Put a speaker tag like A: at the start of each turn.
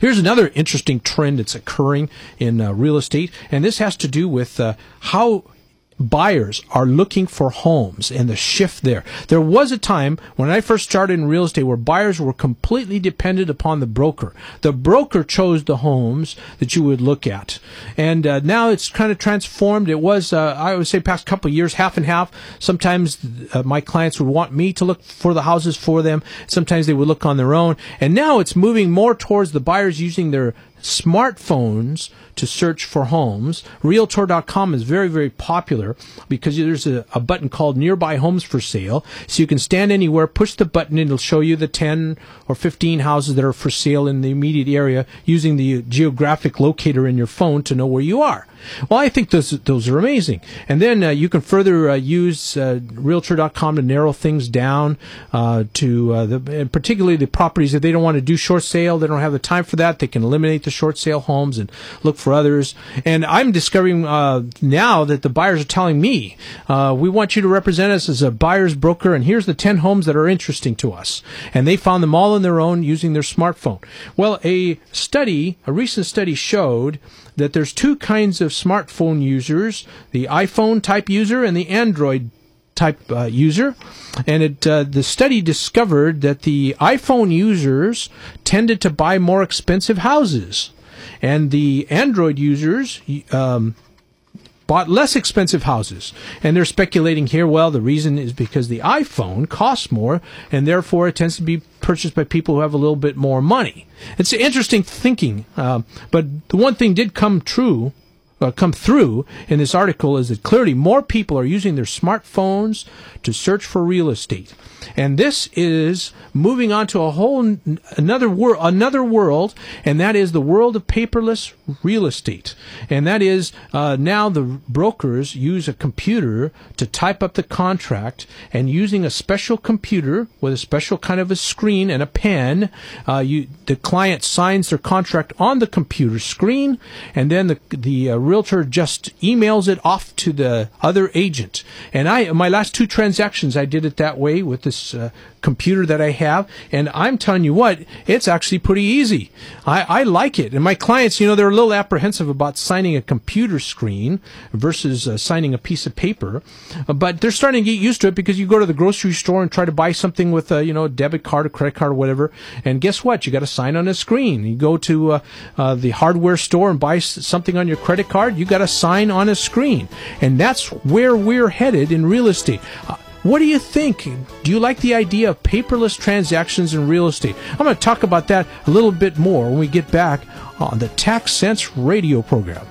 A: Here's another interesting trend that's occurring in uh, real estate, and this has to do with uh, how buyers are looking for homes and the shift there. There was a time when I first started in real estate where buyers were completely dependent upon the broker. The broker chose the homes that you would look at. And uh, now it's kind of transformed. It was, uh, I would say, past couple years, half and half. Sometimes uh, my clients would want me to look for the houses for them. Sometimes they would look on their own. And now it's moving more towards the buyers using their smartphones to search for homes. Realtor.com is very, very popular because there's a, a, button called Nearby Homes for Sale. So you can stand anywhere, push the button, and it'll show you the 10 or 15 houses that are for sale in the immediate area using the geographic locator in your phone to know where you are. Well, I think those those are amazing. And then uh, you can further uh, use uh, Realtor.com to narrow things down uh, to uh, the, particularly the properties that they don't want to do short sale. They don't have the time for that. They can eliminate short sale homes and look for others. And I'm discovering uh, now that the buyers are telling me, we want you to represent us as a buyer's broker, and here's the 10 homes that are interesting to us. And they found them all on their own using their smartphone. Well, a study, a recent study showed that there's two kinds of smartphone users the iPhone type user and the Android type uh, user. And it, uh, the study discovered that the iPhone users tended to buy more expensive houses. And the Android users um, bought less expensive houses. And they're speculating here, well, the reason is because the iPhone costs more, and therefore it tends to be purchased by people who have a little bit more money. It's interesting thinking, uh, but the one thing did come true uh, come through in this article is that clearly more people are using their smartphones to search for real estate. And this is moving on to a whole another world, another world, and that is the world of paperless real estate. And that is uh, now the brokers use a computer to type up the contract, and using a special computer with a special kind of a screen and a pen, uh, you the client signs their contract on the computer screen, and then the the uh, realtor just emails it off to the other agent. And I my last two transactions I did it that way with this uh, computer that I have, and I'm telling you what, it's actually pretty easy. I, I like it, and my clients, you know, they're a little apprehensive about signing a computer screen versus uh, signing a piece of paper, uh, but they're starting to get used to it because you go to the grocery store and try to buy something with a you know debit card, or credit card, or whatever, and guess what? You got to sign on a screen. You go to uh, uh, the hardware store and buy something on your credit card, you got to sign on a screen, and that's where we're headed in real estate. Uh, what do you think? Do you like the idea of paperless transactions in real estate? I'm going to talk about that a little bit more when we get back on the Tax Sense radio program.